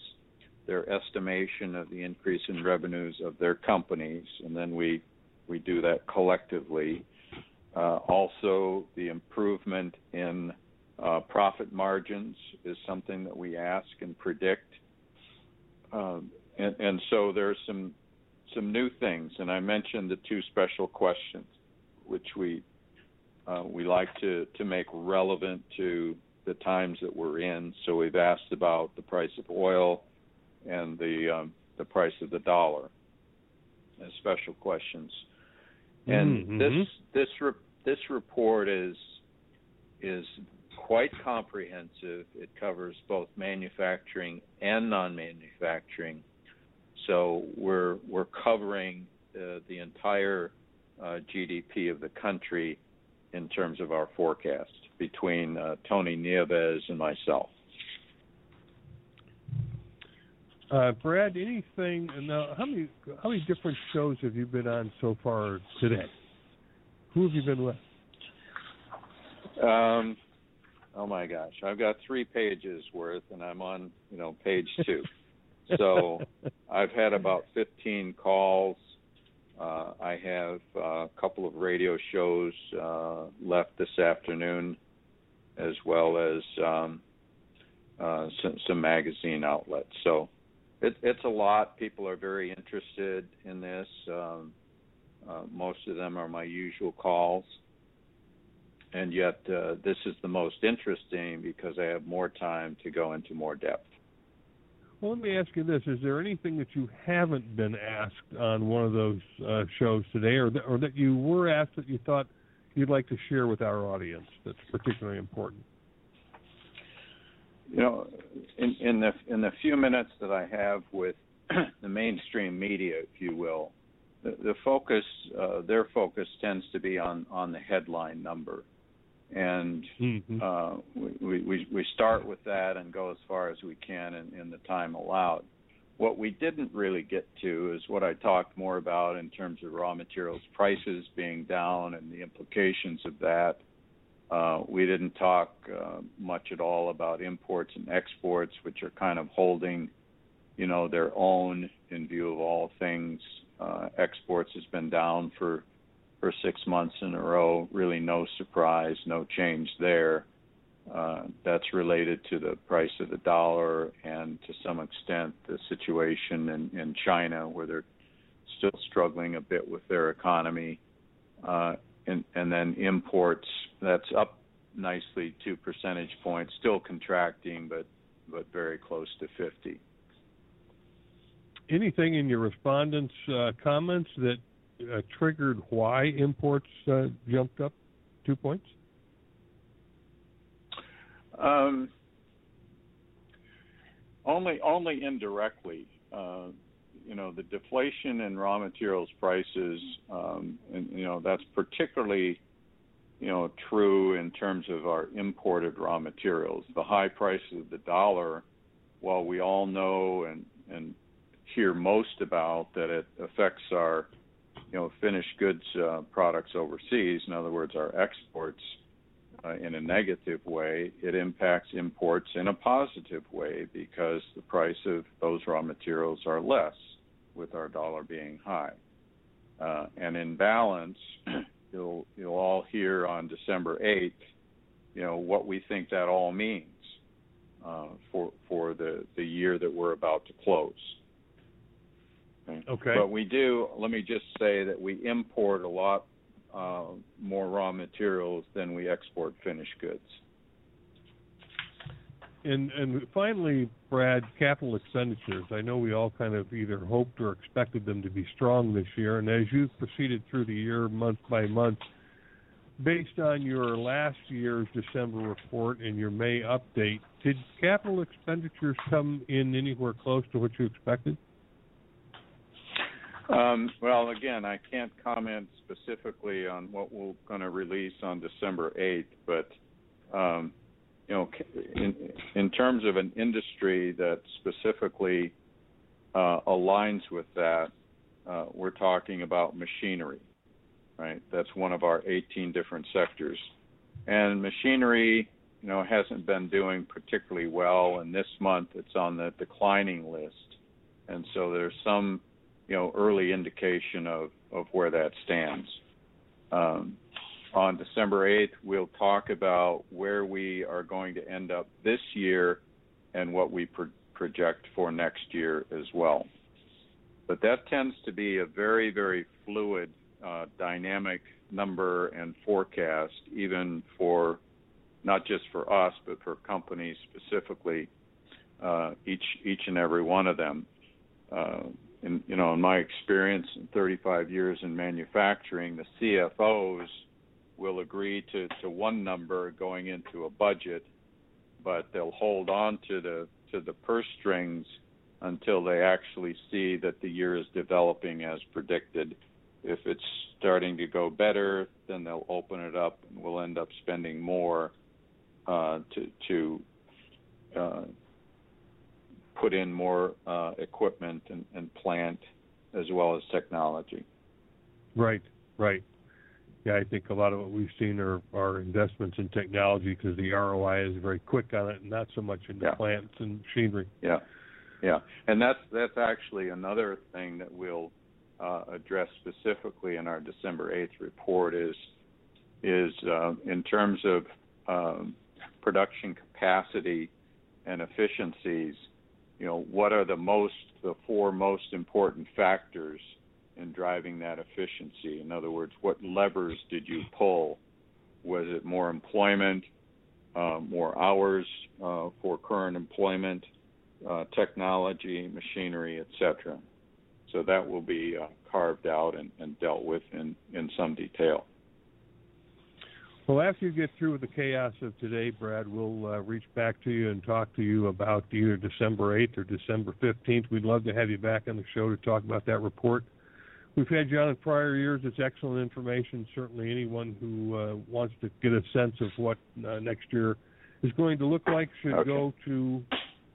their estimation of the increase in revenues of their companies, and then we we do that collectively. Uh, also, the improvement in uh, profit margins is something that we ask and predict. Um, and, and so there's some some new things, and I mentioned the two special questions, which we uh, we like to to make relevant to the times that we're in. So we've asked about the price of oil and the um, the price of the dollar as special questions. And Mm-hmm. this this re- this report is is quite comprehensive. It covers both manufacturing and non-manufacturing. So we're we're covering uh, the entire uh, GDP of the country in terms of our forecast between uh, Tony Nieves and myself. Uh, Brad, anything? Now, how many how many different shows have you been on so far today? Who have you been with? Um, oh my gosh, I've got three pages worth, and I'm on you know page two. so I've had about 15 calls. Uh, I have uh, a couple of radio shows uh, left this afternoon, as well as um, uh, some, some magazine outlets. So it, it's a lot. People are very interested in this. Um, uh, most of them are my usual calls and yet uh, this is the most interesting because I have more time to go into more depth. Well, let me ask you this: Is there anything that you haven't been asked on one of those uh, shows today, or or that you were asked that you thought you'd like to share with our audience that's particularly important? You know, in, in the in the few minutes that I have with the mainstream media, if you will, the, the focus, uh, their focus tends to be on on the headline number, and Mm-hmm. uh, we, we we start with that and go as far as we can in, in the time allowed. What we didn't really get to is what I talked more about in terms of raw materials prices being down and the implications of that. Uh, we didn't talk uh, much at all about imports and exports, which are kind of holding, you know, their own in view of all things. Uh, exports has been down for for six months in a row. Really, no surprise, no change there. Uh, that's related to the price of the dollar and to some extent the situation in, in China, where they're still struggling a bit with their economy. Uh, and, and then imports, that's up nicely two percentage points, still contracting, but but very close to 50. Anything in your respondents' uh, comments that uh, triggered why imports uh, jumped up two points? Um, only only indirectly. Uh, you know, the deflation in raw materials prices, um, and you know that's particularly you know true in terms of our imported raw materials. The high price of the dollar, while we all know and and hear most about that it affects our you know finished goods uh, products overseas. In other words, our exports uh, in a negative way, it impacts imports in a positive way because the price of those raw materials are less with our dollar being high. Uh, and in balance, you'll you'll all hear on December 8th, you know what we think that all means uh, for for the the year that we're about to close. Okay. But we do. Let me just say that we import a lot uh, more raw materials than we export finished goods. And and finally, Brad, capital expenditures. I know we all kind of either hoped or expected them to be strong this year, and as you proceeded through the year, month by month, based on your last year's December report and your May update, did capital expenditures come in anywhere close to what you expected? Um, well, again, I can't comment specifically on what we're going to release on December 8th, but um, you know, in, in terms of an industry that specifically uh, aligns with that, uh, we're talking about machinery, right? That's one of our 18 different sectors, and machinery, you know, hasn't been doing particularly well, and this month it's on the declining list, and so there's some you know early indication of of where that stands. Um, on December 8th, we'll talk about where we are going to end up this year and what we pro- project for next year as well. but that tends to be a very, very fluid, uh, dynamic number and forecast, even for not just for us, but for companies specifically, uh, each each and every one of them. Uh, in you know, in my experience in 35 years in manufacturing, the CFOs will agree to, to one number going into a budget, but they'll hold on to the to the purse strings until they actually see that the year is developing as predicted. If it's starting to go better, then they'll open it up and we'll end up spending more uh, to to uh, put in more uh, equipment and, and plant as well as technology. Right, right. Yeah, I think a lot of what we've seen are, are investments in technology because the ROI is very quick on it, and not so much in yeah. plants and machinery. Yeah, yeah, and that's that's actually another thing that we'll uh, address specifically in our December eighth report is is uh, in terms of um, production capacity and efficiencies. You know, what are the most the four most important factors in driving that efficiency? In other words, what levers did you pull? Was it more employment, uh, more hours uh, for current employment, uh, technology, machinery, etc.? So that will be uh, carved out and, and, dealt with in, in some detail. Well, after you get through with the chaos of today, Brad, we'll uh, reach back to you and talk to you about either December 8th or December 15th. We'd love to have you back on the show to talk about that report. We've had you on in prior years. It's excellent information. Certainly, anyone who uh, wants to get a sense of what uh, next year is going to look like should okay. go to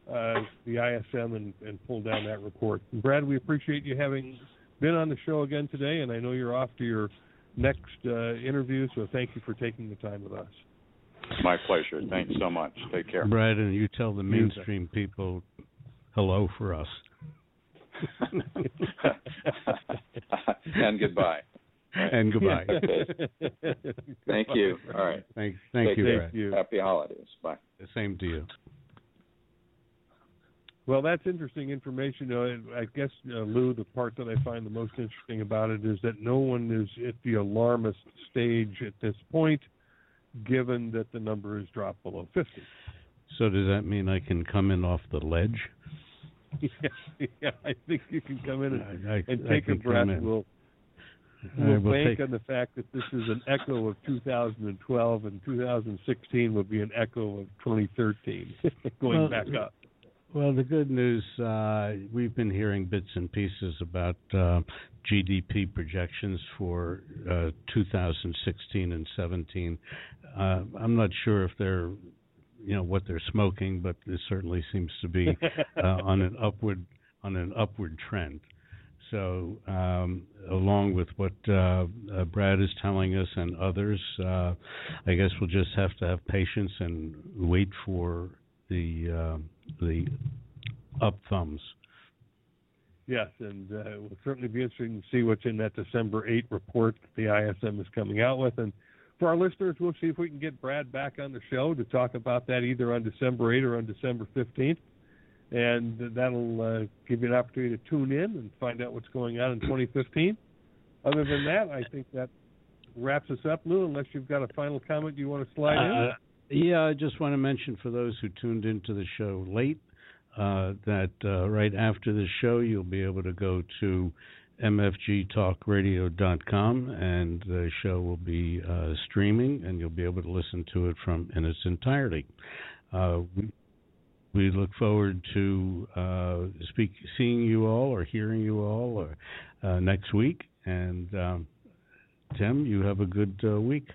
uh, the ISM and, and, pull down that report. And Brad, we appreciate you having been on the show again today, and I know you're off to your next uh, interview, so thank you for taking the time with us. My pleasure. Thanks so much. Take care. Brad, and you tell the mainstream people hello for us. and goodbye. And goodbye. Thank you. All right. Thank, thank Take you, care. Brad. you. Happy holidays. Bye. The same to you. Well, that's interesting information. Uh, I guess, uh, Lou, the part that I find the most interesting about it is that no one is at the alarmist stage at this point, given that the number has dropped below 50. So does that mean I can come in off the ledge? yeah, yeah, I think you can come in and, I, and take a breath. We'll, we'll will bank take, on the fact that this is an echo of 2012, and 2016 will be an echo of 2013, going Well, back up. Well, the good news, uh, we've been hearing bits and pieces about uh, GDP projections for uh, 2016 and 17. Uh, I'm not sure if they're, you know, what they're smoking, but it certainly seems to be uh, on an upward on an upward trend. So, um, along with what uh, uh, Brad is telling us and others, uh, I guess we'll just have to have patience and wait for the uh, the up thumbs. Yes, and uh, it will certainly be interesting to see what's in that December 8 report that the ISM is coming out with. And for our listeners, we'll see if we can get Brad back on the show to talk about that either on December 8 or on December 15th. And that'll uh, give you an opportunity to tune in and find out what's going on in 2015. Other than that, I think that wraps us up, Lou, unless you've got a final comment you want to slide in. Uh, yeah, I just want to mention for those who tuned into the show late uh, that uh, right after the show you'll be able to go to mfgtalkradio.com and the show will be uh, streaming and you'll be able to listen to it from in its entirety. Uh, we, look forward to uh, speak, seeing you all or hearing you all or, uh, next week. And um, Tim, you have a good week.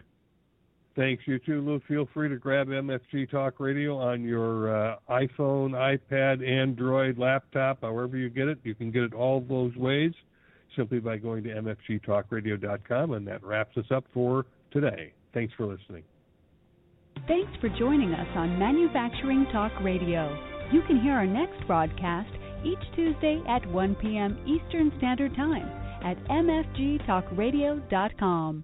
Thanks, you too, Lou. Feel free to grab MFG Talk Radio on your uh, iPhone, iPad, Android, laptop, however you get it. You can get it all those ways simply by going to mfgtalkradio.com, and that wraps us up for today. Thanks for listening. Thanks for joining us on Manufacturing Talk Radio. You can hear our next broadcast each Tuesday at 1 p.m. Eastern Standard Time at mfgtalkradio.com.